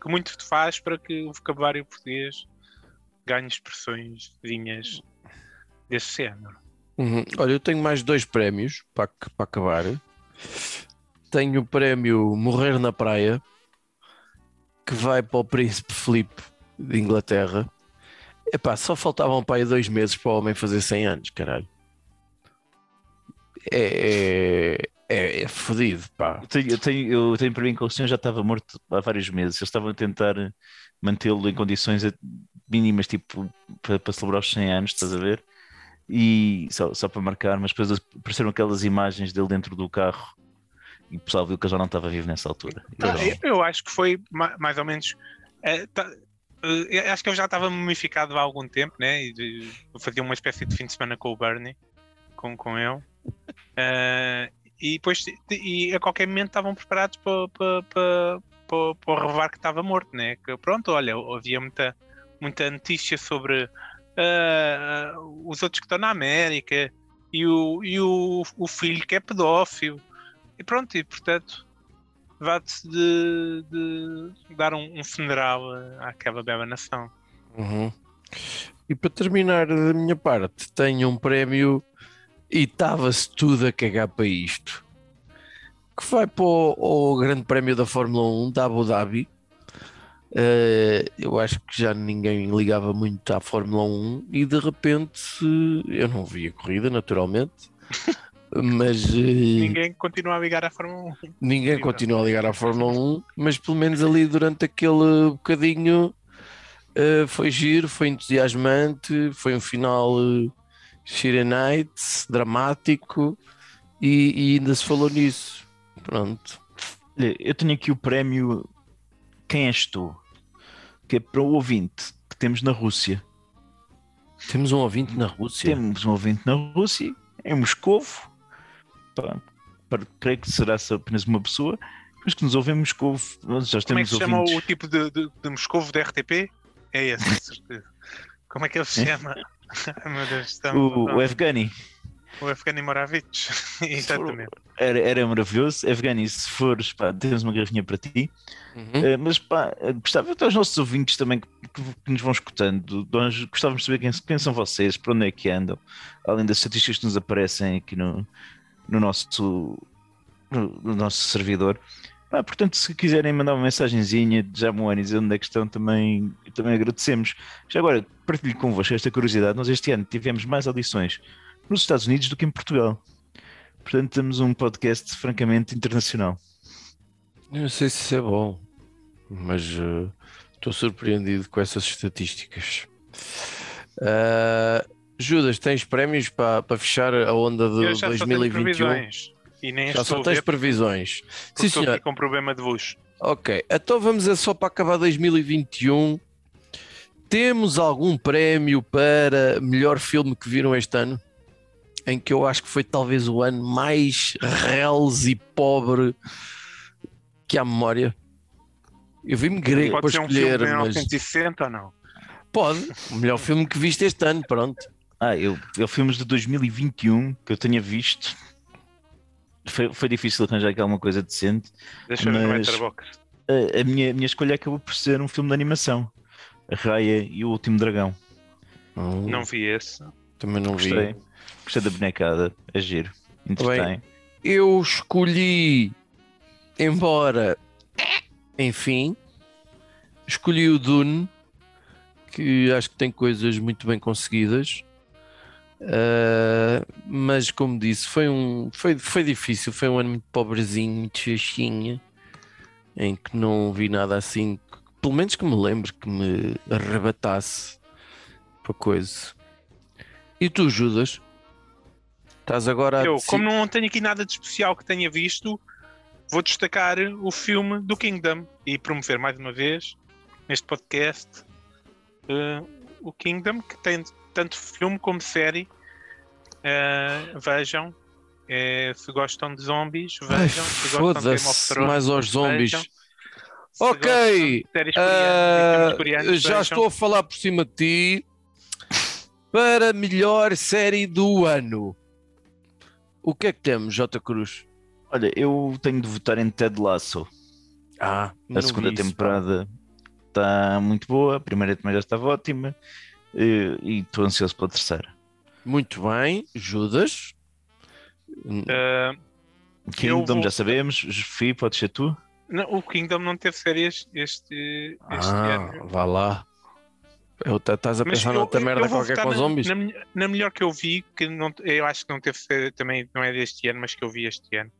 [SPEAKER 3] que muito faz para que o vocabulário português ganhe expressões vinhas desse género.
[SPEAKER 1] Uhum. Olha, eu tenho mais dois prémios para, para acabar. Tenho o prémio Morrer na Praia, que vai para o Príncipe Filipe de Inglaterra. Epá, só faltavam para aí dois meses para o homem fazer 100 anos, caralho. É, é, é, é fodido, pá.
[SPEAKER 2] Eu tenho, eu tenho, eu tenho para mim que o senhor já estava morto há vários meses. Eles estavam a tentar mantê-lo em condições mínimas, tipo, para, para celebrar os 100 anos, estás a ver? E só, só para marcar, mas depois apareceram aquelas imagens dele dentro do carro e o pessoal viu que ele já não estava vivo nessa altura.
[SPEAKER 3] Tá, eu, eu acho que foi ma- mais ou menos. eh, tá- eh, eu acho que eu já estava mumificado há algum tempo, né? E eu fazia uma espécie de fim de semana com o Bernie, com, com ele. Eh, e depois, e a qualquer momento estavam preparados para, para, para, para, para revelar que estava morto, né? Que pronto, olha, havia muita, muita notícia sobre eh, os outros que estão na América e o, e o, o filho que é pedófilo. E pronto, e portanto, vá-se de, de dar um, um funeral àquela bela nação.
[SPEAKER 1] Uhum. E para terminar da minha parte, tenho um prémio e estava-se tudo a cagar para isto. Que vai para o, o Grande Prémio da Fórmula 1 da Abu Dhabi. Eh, eu acho que já ninguém ligava muito à Fórmula 1 e de repente eu não vi a corrida, naturalmente. <laughs> Mas eh,
[SPEAKER 3] Ninguém continua a ligar à Fórmula 1.
[SPEAKER 1] Ninguém continua a ligar à Fórmula 1, mas pelo menos ali durante aquele bocadinho eh, foi giro, foi entusiasmante, foi um final uh, Night, dramático e, e ainda se falou nisso. Pronto.
[SPEAKER 2] Olha, eu tenho aqui o prémio Quem és tu? Que é para o ouvinte que temos na Rússia.
[SPEAKER 1] Temos um ouvinte na Rússia.
[SPEAKER 2] Temos um ouvinte na Rússia, em Moscovo. Pá, para, creio que será apenas uma pessoa, mas que nos ouve em Moscovo. Nós já
[SPEAKER 3] Como é que se chama
[SPEAKER 2] ouvintes.
[SPEAKER 3] o tipo de, de, de Moscovo de RTP? É esse, com certeza. Como é que ele se chama? Ai, <laughs> meu Deus,
[SPEAKER 2] O, o
[SPEAKER 3] o Evgeny Moravich. <laughs> Exatamente.
[SPEAKER 2] Era, era maravilhoso. Evgeny, se fores, pá, temos uma garrafinha para ti.
[SPEAKER 1] Uhum.
[SPEAKER 2] Eh, mas pá, eh, gostava até aos nossos ouvintes também que, que- que nos vão escutando. Nós gostávamos de saber quem, quem são vocês, para onde é que andam, além das estatísticas que nos aparecem aqui no, no, nosso, no, no nosso servidor. Pá, portanto, se quiserem mandar uma mensagenzinha, já um dizer onde é que estão, também, também agradecemos. Já agora, partilho convosco esta curiosidade. Nós este ano tivemos mais audições nos Estados Unidos do que em Portugal. Portanto, temos um podcast francamente internacional.
[SPEAKER 1] Não sei se isso é bom, mas eh, estou surpreendido com essas estatísticas. Ah, Judas, tens prémios para, para fechar a onda de
[SPEAKER 3] Eu já só tenho
[SPEAKER 1] 2021?
[SPEAKER 3] previsões. E nem
[SPEAKER 1] Já só tens previsões. Sim,
[SPEAKER 3] estou
[SPEAKER 1] senhor.
[SPEAKER 3] aqui com problema de luz.
[SPEAKER 1] Ok, então vamos a só para acabar 2021. Temos algum prémio para melhor filme que viram este ano? Em que eu acho que foi talvez o ano mais reles e pobre que há memória. Eu vi-me grego para
[SPEAKER 3] Pode ser um filme
[SPEAKER 1] escolher,
[SPEAKER 3] de
[SPEAKER 1] mas
[SPEAKER 3] 1960 ou não?
[SPEAKER 1] pode. O melhor filme que viste este ano, pronto.
[SPEAKER 2] Ah, eu, eu filmes de 2021 que eu tenha visto. Foi, foi difícil arranjar aqui alguma coisa decente.
[SPEAKER 3] Deixa eu ver no Letterboxd.
[SPEAKER 2] A, a minha, a minha escolha acabou por ser um filme de animação. A Raya e o Último Dragão.
[SPEAKER 1] Hum,
[SPEAKER 3] Não vi esse.
[SPEAKER 1] também não vi.
[SPEAKER 2] Gostei. Gostei da bonecada. É giro. Entretém.
[SPEAKER 1] Eu escolhi, embora, enfim, escolhi o Dune, que acho que tem coisas muito bem conseguidas. Ah, mas como disse, foi um foi, foi difícil, foi um ano muito pobrezinho, muito chaxinha, em que não vi nada assim, que- pelo menos que me lembre que me arrebatasse para coisa. E tu, Judas? Estás agora
[SPEAKER 3] Eu, como não tenho aqui nada de especial que tenha visto, vou destacar o filme do Kingdom e promover mais uma vez neste podcast eh, o Kingdom, que tem tanto filme como série. Eh, vejam. Eh, se gostam de zombies,
[SPEAKER 1] Ai,
[SPEAKER 3] vejam. se gostam de Game of Thrones,
[SPEAKER 1] mais aos zombies.
[SPEAKER 3] vejam. Se
[SPEAKER 1] Ok,
[SPEAKER 3] filmes coreanos,
[SPEAKER 1] já
[SPEAKER 3] vejam.
[SPEAKER 1] estou a falar por cima de ti para melhor série do ano. O que é que temos, J. Cruz?
[SPEAKER 2] Olha, eu tenho de votar em Ted Lasso.
[SPEAKER 1] Ah,
[SPEAKER 2] A segunda temporada está muito boa, a primeira também já estava ótima e estou ansioso pela terceira.
[SPEAKER 1] Muito bem, Judas.
[SPEAKER 3] Uh,
[SPEAKER 2] Kingdom,
[SPEAKER 3] vou-
[SPEAKER 2] já sabemos. Fi, pode ser tu.
[SPEAKER 3] não, o Kingdom não teve séries este, este
[SPEAKER 1] Ah,
[SPEAKER 3] ano.
[SPEAKER 1] vá lá. Eu- tá- Estás a
[SPEAKER 3] Mas
[SPEAKER 1] pensar
[SPEAKER 3] eu-
[SPEAKER 1] noutra
[SPEAKER 3] eu-
[SPEAKER 1] merda
[SPEAKER 3] eu
[SPEAKER 1] qualquer com
[SPEAKER 3] na,
[SPEAKER 1] zombies?
[SPEAKER 3] Na, melhor- na melhor que eu vi, que não, eu acho que não teve série, também não é deste ano, mas que eu vi este ano.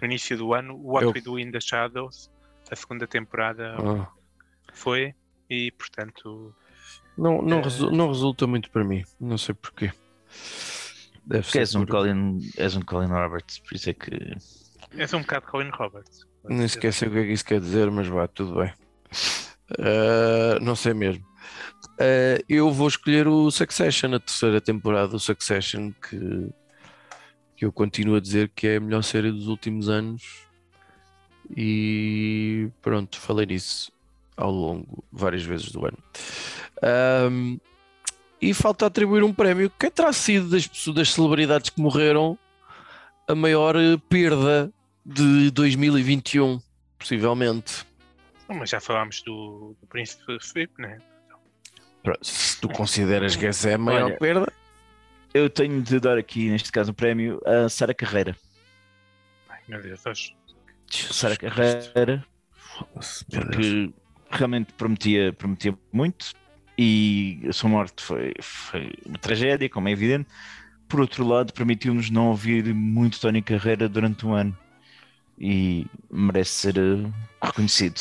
[SPEAKER 3] No início do ano, What
[SPEAKER 1] Eu-
[SPEAKER 3] We Do in the Shadows, a segunda temporada
[SPEAKER 1] Ah,
[SPEAKER 3] foi, e portanto
[SPEAKER 1] não, não,
[SPEAKER 3] Eh.
[SPEAKER 1] resu- não resulta muito para mim. Não sei porquê. Deve
[SPEAKER 2] Porque
[SPEAKER 1] ser
[SPEAKER 2] és um,
[SPEAKER 1] por-
[SPEAKER 2] Colin, és um Colin Roberts, por isso é que.
[SPEAKER 3] és um bocado Colin Roberts.
[SPEAKER 1] Nem sei o que é que isso quer dizer, mas vá, tudo bem. Ah, não sei mesmo. Ah, eu vou escolher o Succession, a terceira temporada do Succession, que, que eu continuo a dizer que é a melhor série dos últimos anos. E pronto, falei nisso ao longo, várias vezes do ano. Ahm, e falta atribuir um prémio. Quem terá sido das, pessoas, das celebridades que morreram a maior eh, perda de 2021, possivelmente?
[SPEAKER 3] Mas já falámos do, do Príncipe Felipe, né?
[SPEAKER 1] Se tu consideras que essa é a maior
[SPEAKER 2] Olha,
[SPEAKER 1] perda,
[SPEAKER 2] Eu tenho de dar aqui, neste caso, um prémio a Sara Carreira.
[SPEAKER 3] Ai, meu Deus, hoje.
[SPEAKER 2] Sara Carreira, porque realmente prometia, prometia muito e a sua morte foi, foi uma tragédia, como é evidente. Por outro lado, permitiu-nos não ouvir muito Tony Carreira durante um ano e merece ser eh, reconhecido.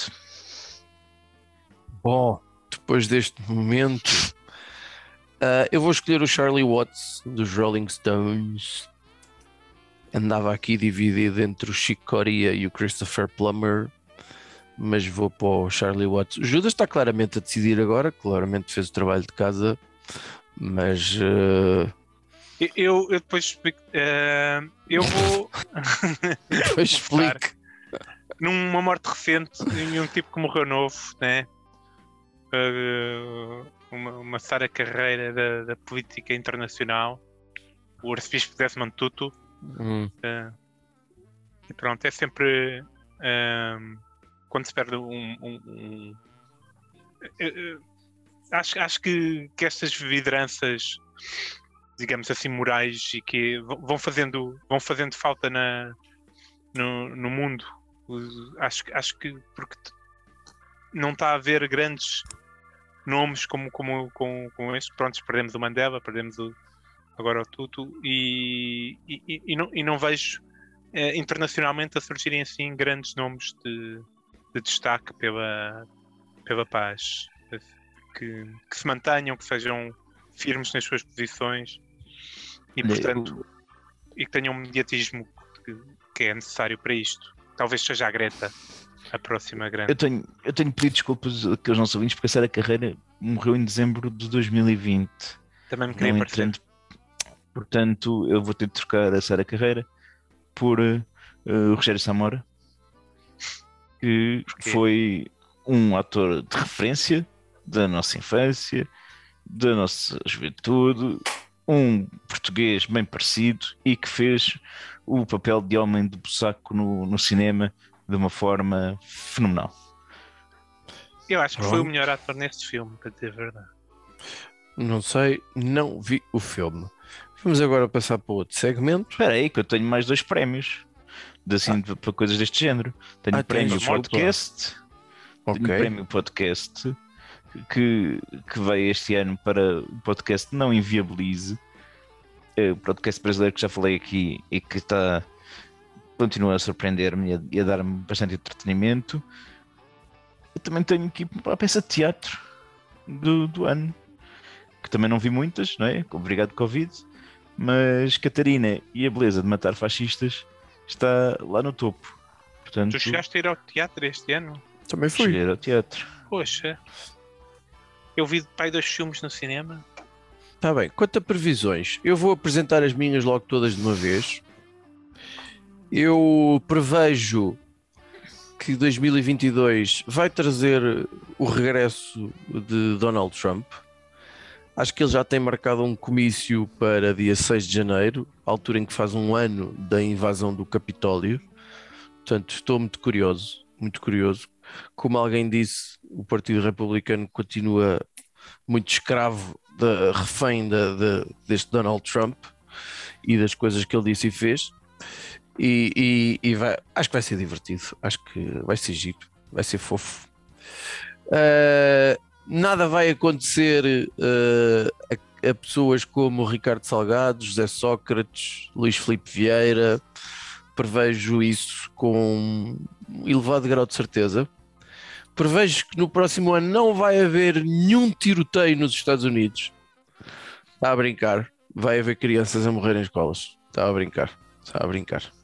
[SPEAKER 1] Bom, depois deste momento, ah, eu vou escolher o Charlie Watts dos Rolling Stones. Andava aqui dividido entre o Chico Corea e o Christopher Plummer, mas vou para o Charlie Watts. O Judas está claramente a decidir agora, claramente fez o trabalho de casa, mas ah,
[SPEAKER 3] Eu, eu, depois explico. eh, eu vou. <laughs>
[SPEAKER 1] depois explique.
[SPEAKER 3] numa morte recente em um tipo que morreu novo, né? Uh, uma, uma Sara Carreira da, da política internacional, o arcebispo Desmond Tutu.
[SPEAKER 1] Hum,
[SPEAKER 3] uh, e pronto, é sempre um, quando se perde um. um- um- uh, uh, acho, acho que, que estas lideranças, digamos assim, morais e que vão fazendo, vão fazendo falta na, no, no mundo. Acho, acho que porque não está a haver grandes nomes como, como, como, como este. Prontos, perdemos o Mandela, perdemos o, agora o Tutu e, e, e- e não, e não vejo eh, internacionalmente a surgirem assim grandes nomes de, de destaque pela, pela paz. Que, que se mantenham, que sejam firmes nas suas posições e, portanto, e que tenham um mediatismo que, que é necessário para isto. Talvez seja a Greta a próxima grande.
[SPEAKER 2] Eu tenho, eu tenho pedido desculpas aqui aos nossos ouvintes porque a Sara Carreira morreu em dezembro de 2020.
[SPEAKER 3] Também me queria
[SPEAKER 2] Não
[SPEAKER 3] parecer.
[SPEAKER 2] entendo. Portanto, eu vou ter de trocar a Sara Carreira por o Rogério Samora, que
[SPEAKER 3] Porquê?
[SPEAKER 2] foi um ator de referência da nossa infância, da nossa juventude, um português bem parecido e que fez o papel de homem de bussaco no, no cinema de uma forma fenomenal.
[SPEAKER 3] Eu acho que foi o
[SPEAKER 1] Pronto.
[SPEAKER 3] melhor ator neste filme, para dizer a verdade.
[SPEAKER 1] não sei, não vi o filme. Vamos agora passar para outro segmento.
[SPEAKER 2] Espera aí, que eu tenho mais dois prémios assim, de- para coisas deste género. Tenho
[SPEAKER 1] Ah,
[SPEAKER 2] o prémio podcast, tenho o
[SPEAKER 1] Ok.
[SPEAKER 2] prémio podcast que, que veio este ano para o podcast Não Inviabilize, É o podcast brasileiro que já falei aqui e que está continua a surpreender-me e a, a dar-me bastante entretenimento. Eu também tenho aqui a peça de teatro do, do ano, que também não vi muitas, não é? Obrigado, Covid. Mas Catarina e a beleza de matar fascistas está lá no topo. Portanto,
[SPEAKER 3] Tu chegaste a ir ao teatro este ano?
[SPEAKER 1] Também fui.
[SPEAKER 2] cheguei ao teatro.
[SPEAKER 3] Poxa. Eu vi pai dois filmes no cinema.
[SPEAKER 1] Está bem. Quanto a previsões, eu vou apresentar as minhas logo todas de uma vez. Eu prevejo que 2022 vai trazer o regresso de Donald Trump. Acho que ele já tem marcado um comício para dia 6 de janeiro, altura em que faz um ano da invasão do Capitólio. Portanto, estou muito curioso, muito curioso. Como alguém disse, o Partido Republicano continua muito escravo da, refém da, da- deste Donald Trump e das coisas que ele disse e fez. E, e- e vai- acho que vai ser divertido. Acho que vai ser giro, vai ser fofo. Uh, nada vai acontecer uh, a, a pessoas como Ricardo Salgado, José Sócrates, Luís Filipe Vieira. Prevejo isso com um elevado grau de certeza. Prevejo que no próximo ano não vai haver nenhum tiroteio nos Estados Unidos. Está a brincar. Vai haver crianças a morrer em escolas. Está a brincar. Está a brincar.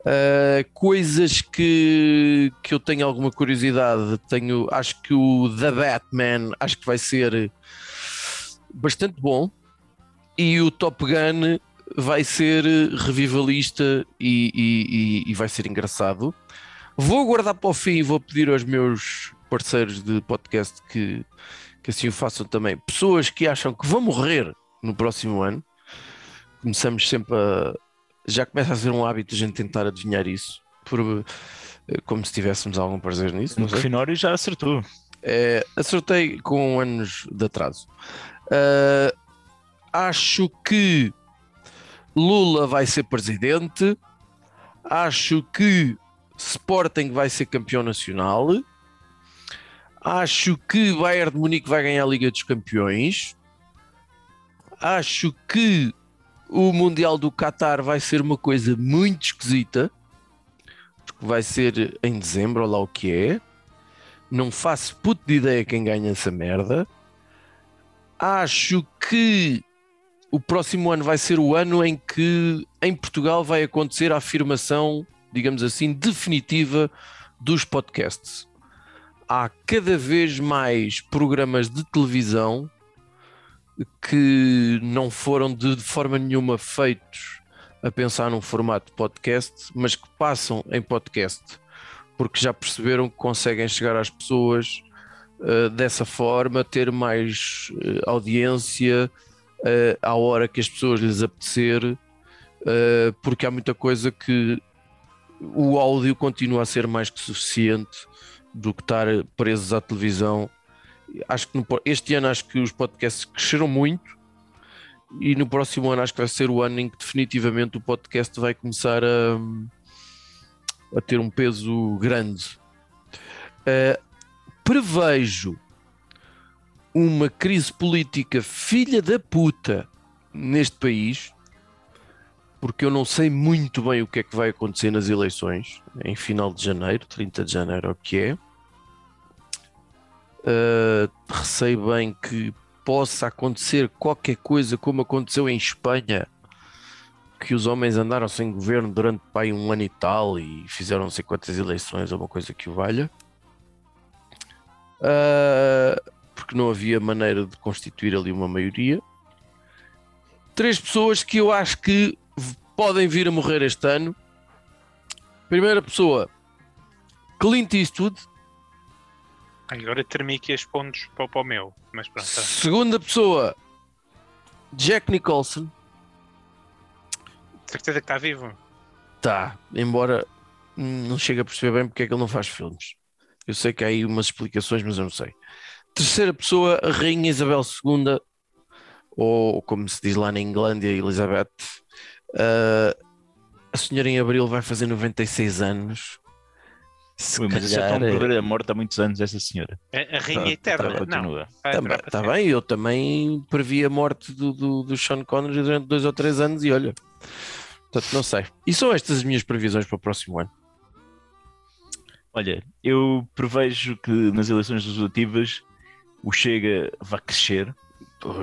[SPEAKER 1] Uh, coisas que, que eu tenho alguma curiosidade. Tenho, acho que o The Batman acho que vai ser bastante bom. E o Top Gun vai ser revivalista e, e- e- e vai ser engraçado. Vou guardar para o fim e vou pedir aos meus parceiros de podcast que, que assim o façam também. Pessoas que acham que vão morrer no próximo ano. Começamos sempre a. Já começa a ser um hábito a gente tentar adivinhar isso, por, eh, como se tivéssemos algum prazer nisso. Não
[SPEAKER 2] O
[SPEAKER 1] sei.
[SPEAKER 2] Finório já acertou.
[SPEAKER 1] É, acertei com anos de atraso. Ah, acho que Lula vai ser presidente. Acho que Sporting vai ser campeão nacional. Acho que Bayern de Munique vai ganhar a Liga dos Campeões. Acho que o Mundial do Qatar vai ser uma coisa muito esquisita. Porque vai ser em dezembro, ou lá o que é. Não faço puto de ideia quem ganha essa merda. Acho que o próximo ano vai ser o ano em que em Portugal vai acontecer a afirmação, digamos assim, definitiva dos podcasts. Há cada vez mais programas de televisão que não foram de forma nenhuma feitos a pensar num formato de podcast, mas que passam em podcast porque já perceberam que conseguem chegar às pessoas uh, dessa forma, ter mais uh, audiência uh, à hora que as pessoas lhes apetecer, porque há muita coisa que o áudio continua a ser mais que suficiente do que estar presos à televisão. Acho que no, este ano acho que os podcasts cresceram muito e no próximo ano acho que vai ser o ano em que definitivamente o podcast vai começar a a ter um peso grande. Uh, prevejo uma crise política filha da puta neste país, porque eu não sei muito bem o que é que vai acontecer nas eleições em final de janeiro, 30 de janeiro, o que é. Uh, receio bem que possa acontecer qualquer coisa como aconteceu em Espanha que os homens andaram sem governo durante pai, um ano e tal e fizeram não sei quantas eleições ou uma coisa que o valha. Uh, porque não havia maneira de constituir ali uma maioria. Três pessoas que eu acho que podem vir a morrer este ano. Primeira pessoa, Clint Eastwood.
[SPEAKER 3] Agora termino aqui as pontos para, para o meu, mas pronto. tá.
[SPEAKER 1] Segunda pessoa, Jack Nicholson.
[SPEAKER 3] Certeza que está vivo?
[SPEAKER 1] Tá, embora não chegue a perceber bem porque é que ele não faz filmes. Eu sei que há aí umas explicações, mas eu não sei. Terceira pessoa, a Rainha Isabel II, ou como se diz lá na Inglândia, Elizabeth. Uh, a senhora em Abril vai fazer 96 anos. Se
[SPEAKER 2] Ui, mas já
[SPEAKER 1] calhar,
[SPEAKER 2] estão a prever a morte há muitos anos, essa senhora.
[SPEAKER 3] A, a Rainha
[SPEAKER 1] Tá,
[SPEAKER 3] Eterna.
[SPEAKER 2] Ela
[SPEAKER 3] não,
[SPEAKER 2] continua.
[SPEAKER 3] durar para
[SPEAKER 1] tá
[SPEAKER 3] sempre.
[SPEAKER 1] bem, eu também previ a morte do, do, do Sean Connery durante dois ou três anos e olha, portanto não sei. E são estas as minhas previsões para o próximo ano.
[SPEAKER 2] Olha, eu prevejo que nas eleições legislativas o Chega vai crescer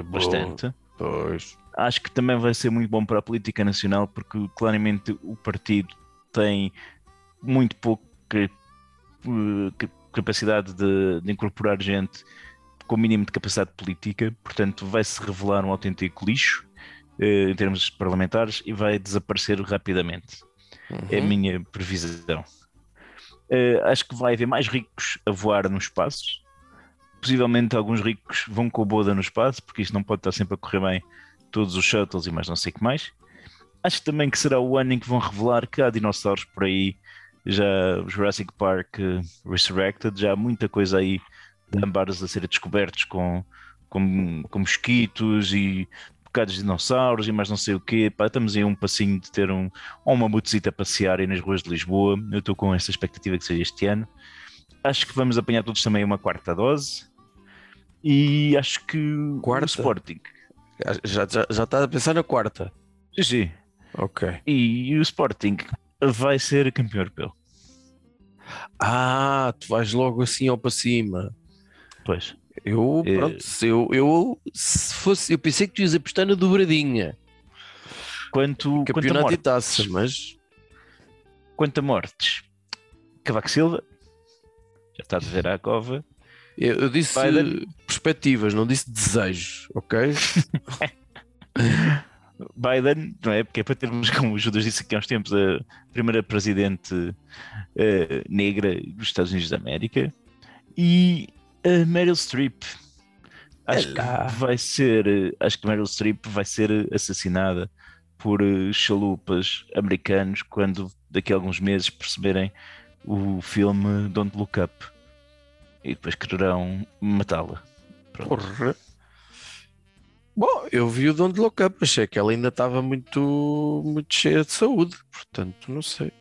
[SPEAKER 2] bastante.
[SPEAKER 1] Pois.
[SPEAKER 2] Acho que também vai ser muito bom para a política nacional, porque claramente o partido tem muito pouca ca- capacidade de, de incorporar gente com o mínimo de capacidade política, portanto, vai se revelar um autêntico lixo eh, em termos parlamentares e vai desaparecer rapidamente. É a
[SPEAKER 1] Uhum.
[SPEAKER 2] minha previsão. Eh, acho que vai haver mais ricos a voar no espaço. Possivelmente alguns ricos vão com a boda no espaço, porque isto não pode estar sempre a correr bem, todos os shuttles e mais não sei o que mais. Acho também que será o ano em que vão revelar que há dinossauros por aí, já o Jurassic Park Resurrected, já há muita coisa aí de ambares a ser descobertos com, com, com mosquitos e bocados de dinossauros e mais não sei o quê. Pá, estamos aí a um passinho de ter um, uma motocita a passear aí nas ruas de Lisboa. Eu estou com essa expectativa que seja este ano. Acho que vamos apanhar todos também uma quarta dose. E acho que
[SPEAKER 1] Quarta?
[SPEAKER 2] o Sporting.
[SPEAKER 1] Já, já, já está a pensar na quarta.
[SPEAKER 2] Sim, sim.
[SPEAKER 1] Ok.
[SPEAKER 2] E, o Sporting vai ser campeão europeu.
[SPEAKER 1] Ah, tu vais logo assim ao para cima.
[SPEAKER 2] Pois.
[SPEAKER 1] Eu,
[SPEAKER 2] É.
[SPEAKER 1] pronto, se eu, eu, se fosse, eu pensei que tu ias apostar na dobradinha.
[SPEAKER 2] Quanto, quanto, a
[SPEAKER 1] Campeonato e
[SPEAKER 2] mortes,
[SPEAKER 1] taça, mas
[SPEAKER 2] quanto a mortes, Cavaco Silva já está a ver à cova.
[SPEAKER 1] eu, eu disse
[SPEAKER 2] Biden.
[SPEAKER 1] perspectivas, não disse desejos, ok? <laughs>
[SPEAKER 2] Biden, não é? Porque é para termos, <laughs> como o Judas disse aqui há uns tempos, a primeira presidente eh, negra dos Estados Unidos da América e a Meryl Streep. Acho
[SPEAKER 1] Olá.
[SPEAKER 2] que vai ser, eh, acho que Meryl Streep vai ser assassinada por eh, chalupas americanos quando daqui a alguns meses perceberem o filme Don't Look Up e depois quererão matá-la.
[SPEAKER 1] Porra. Bom, eu vi o Don't Look Up, achei que ela ainda estava muito, muito cheia de saúde, portanto, não sei.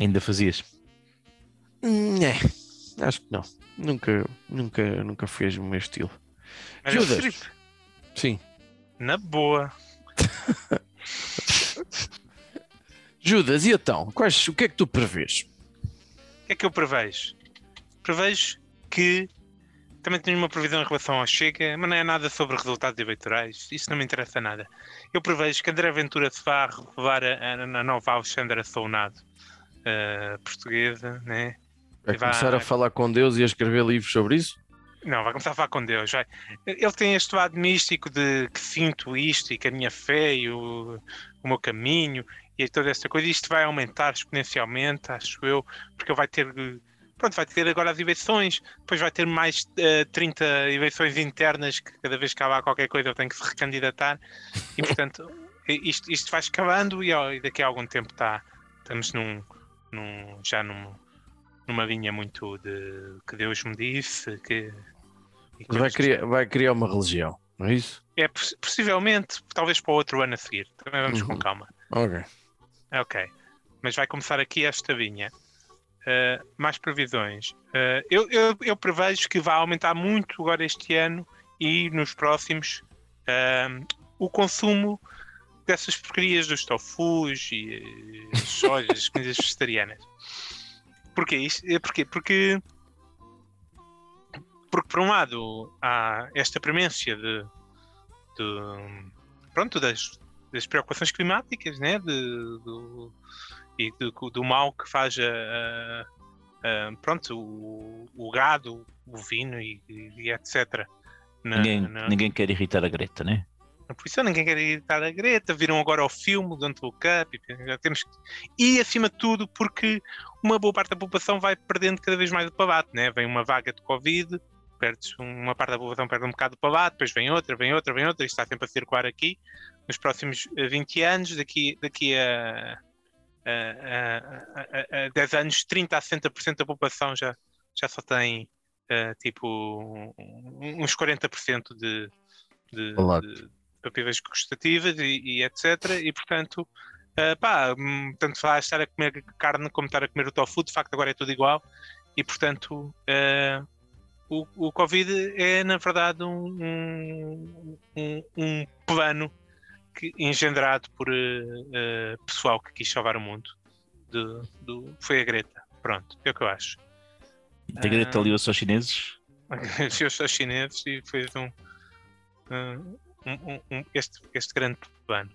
[SPEAKER 2] Ainda fazias?
[SPEAKER 1] Hum, É, acho que não. Nunca, nunca, nunca fez o meu estilo.
[SPEAKER 3] Mas
[SPEAKER 1] Judas. Sim.
[SPEAKER 3] Na boa.
[SPEAKER 1] Judas, e então? Quais, o que é que tu prevês?
[SPEAKER 3] O que é que eu prevejo? Prevejo que também tenho uma previsão em relação ao Chega, mas não é nada sobre resultados eleitorais. Isso não me interessa nada. Eu prevejo que André Ventura se vá revelar a, a, a nova Alexandra Sounado eh, portuguesa, né?
[SPEAKER 1] Vai
[SPEAKER 3] vai-
[SPEAKER 1] começar a falar com Deus e a escrever livros sobre isso?
[SPEAKER 3] Não, vai começar a falar com Deus. Vai. Ele tem este lado místico de que sinto isto e que a minha fé e o, o meu caminho e toda essa coisa. Isto vai aumentar exponencialmente, acho eu, porque ele vai ter. Pronto, vai ter agora as eleições, depois vai ter mais eh, 30 eleições internas que cada vez que há qualquer coisa tem que se <laughs> recandidatar e portanto isto, isto vai escalando e, ó, e daqui a algum tempo tá, estamos num, num- já num- numa linha muito de que Deus me disse que
[SPEAKER 1] Vai criar, vai criar uma religião, não é isso?
[SPEAKER 3] é poss- possivelmente, talvez para o outro ano a seguir. Também vamos com
[SPEAKER 1] Uhum.
[SPEAKER 3] calma.
[SPEAKER 1] Ok.
[SPEAKER 3] Ok. Mas vai começar aqui esta vinha. Uh, mais previsões. Uh, eu, eu, eu prevejo que vai aumentar muito agora este ano e nos próximos um, o consumo dessas porcarias dos tofus e eh, sojas, as comidas vegetarianas. Porquê? Porquê? Porque, porque por um lado há esta premência de, de- pronto, das, das preocupações climáticas, né? de, e do, do mal que faz a, a- a- pronto, o, o gado, o bovino e, e etc. Na,
[SPEAKER 2] ninguém,
[SPEAKER 3] na-
[SPEAKER 2] ninguém quer irritar a Greta, né?
[SPEAKER 3] na posição, ninguém quer irritar a Greta, viram agora o filme Don't Look Up e, temos e acima de tudo porque uma boa parte da população vai perdendo cada vez mais o pavate, né? vem uma vaga de Covid, perdes uma parte da população perde um bocado do pavate, depois vem outra, vem outra, vem outra, isto está sempre a circular aqui, nos próximos eh, 20 anos, daqui, daqui a, a, a, a, a 10 anos, 30 a 60% da população já, já só tem eh, tipo uns 40% de, de, de papéis gustativas e, e etc. E portanto, eh, pá, hum, tanto faz estar a comer carne como estar a comer o tofu, de facto agora é tudo igual. E portanto, eh, o, o Covid é na verdade um, um, um- um plano que, engendrado por eh, pessoal que quis salvar o mundo. Do, do- foi a Greta. Pronto, é o que eu acho.
[SPEAKER 2] A Greta
[SPEAKER 3] Ah.
[SPEAKER 2] aliou-se aos chineses. <laughs>
[SPEAKER 3] Viu-se aos chineses e fez um, um- um- um- este, este grande plano.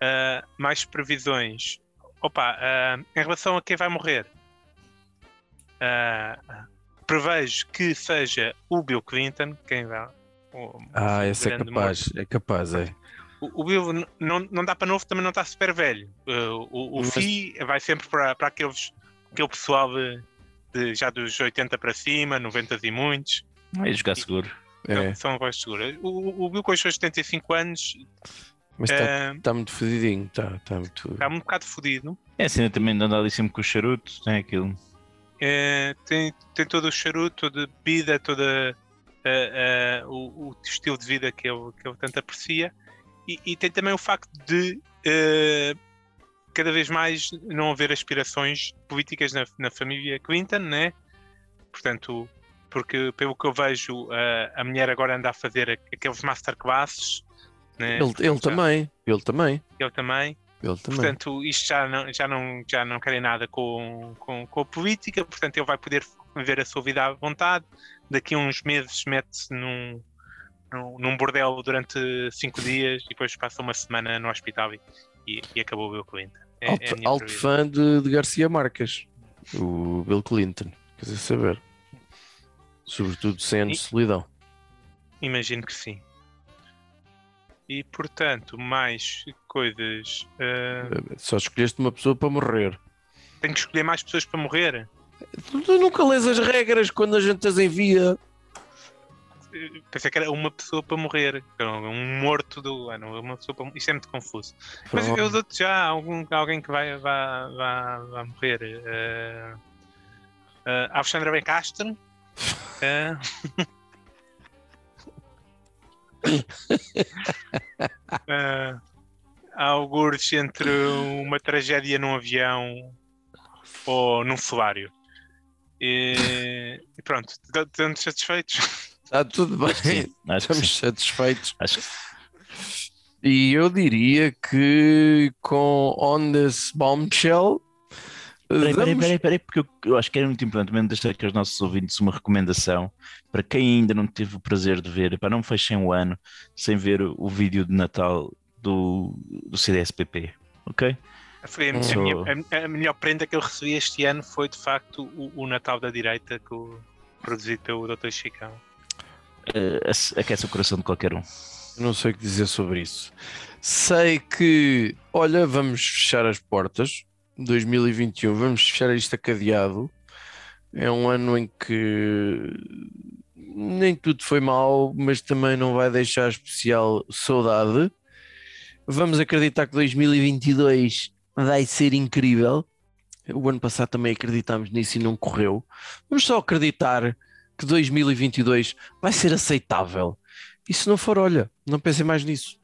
[SPEAKER 3] Ah, mais previsões. Opa, ah, em relação a quem vai morrer, ah, prevejo que seja o Bill Clinton, quem vai. o-
[SPEAKER 1] Ah, esse é capaz, é capaz, é.
[SPEAKER 3] O, o Bill n- não, não dá para novo, também não está super velho. Uh, o o FI vai sempre para, para aqueles, aquele pessoal de, de- já dos 80 para cima, 90 e muitos.
[SPEAKER 2] É jogar seguro.
[SPEAKER 1] é.
[SPEAKER 3] São, voz segura. O, o Bill com os seus 75 anos
[SPEAKER 1] Mas está
[SPEAKER 3] eh,
[SPEAKER 1] tá muito fedidinho, está tá muito.
[SPEAKER 3] está um bocado fodido.
[SPEAKER 2] É assim, também de andar ali sempre com os charutos, tem aquilo.
[SPEAKER 3] Eh, tem, tem todo o charuto, toda a bebida, toda uh, uh, o, o, estilo de vida que ele, que ele tanto aprecia. E, e tem também o facto de uh, cada vez mais não haver aspirações políticas na, na família Clinton, né? Portanto, porque pelo que eu vejo, a mulher agora anda a fazer aqueles masterclasses. Né?
[SPEAKER 1] Ele, ele também, ele também.
[SPEAKER 3] Ele também.
[SPEAKER 1] Ele também.
[SPEAKER 3] Portanto, isto já não, já não, já não querem nada com, com, com a política, portanto, ele vai poder viver a sua vida à vontade. Daqui a uns meses mete-se num, num, bordel durante cinco dias e depois passa uma semana no hospital e, e acabou o Bill Clinton.
[SPEAKER 1] É, alto, é alto fã de, de, Garcia Marques, o Bill Clinton, quer dizer saber. Sobretudo sendo solidão.
[SPEAKER 3] Imagino que sim. E portanto, mais coisas. Uh...
[SPEAKER 1] Só escolheste uma pessoa para morrer.
[SPEAKER 3] Tenho que escolher mais pessoas para morrer.
[SPEAKER 1] Tu nunca lês as regras quando a gente as envia.
[SPEAKER 3] Pensei que era uma pessoa para morrer, um morto do ano, uma pessoa para... Isto é muito confuso. Mas eu dou já algum, alguém que vai, vai, vai, vai morrer. Uh, uh, Alexandra Bencastro. Uh, uh, <laughs> algures entre uma tragédia num avião ou num solário. E, e pronto, estamos satisfeitos.
[SPEAKER 1] Está tudo bem, Sim, <laughs> estamos satisfeitos. Acho que... E eu diria que com On This Bombshell.
[SPEAKER 2] Peraí, peraí, peraí, peraí, porque eu, eu, acho que era muito importante mesmo deixar aqui aos nossos ouvintes uma recomendação para quem ainda não teve o prazer de ver, para não fechem o ano sem ver o vídeo de Natal do, do CDSPP, ok?
[SPEAKER 3] Foi a, so... minha, a, a, melhor prenda que eu recebi este ano foi de facto o, o Natal da Direita que o, produzido pelo Dr. Chicão.
[SPEAKER 2] Uh, aquece o coração de qualquer um.
[SPEAKER 1] Não sei o que dizer sobre isso. Sei que, olha, vamos fechar as portas. 2021, vamos fechar isto a cadeado. É um ano em que nem tudo foi mal, mas também não vai deixar especial saudade. Vamos acreditar que 2022 vai ser incrível. O ano passado também acreditámos nisso e não correu. Vamos só acreditar que 2022 vai ser aceitável. E se não for, olha, não pensem mais nisso.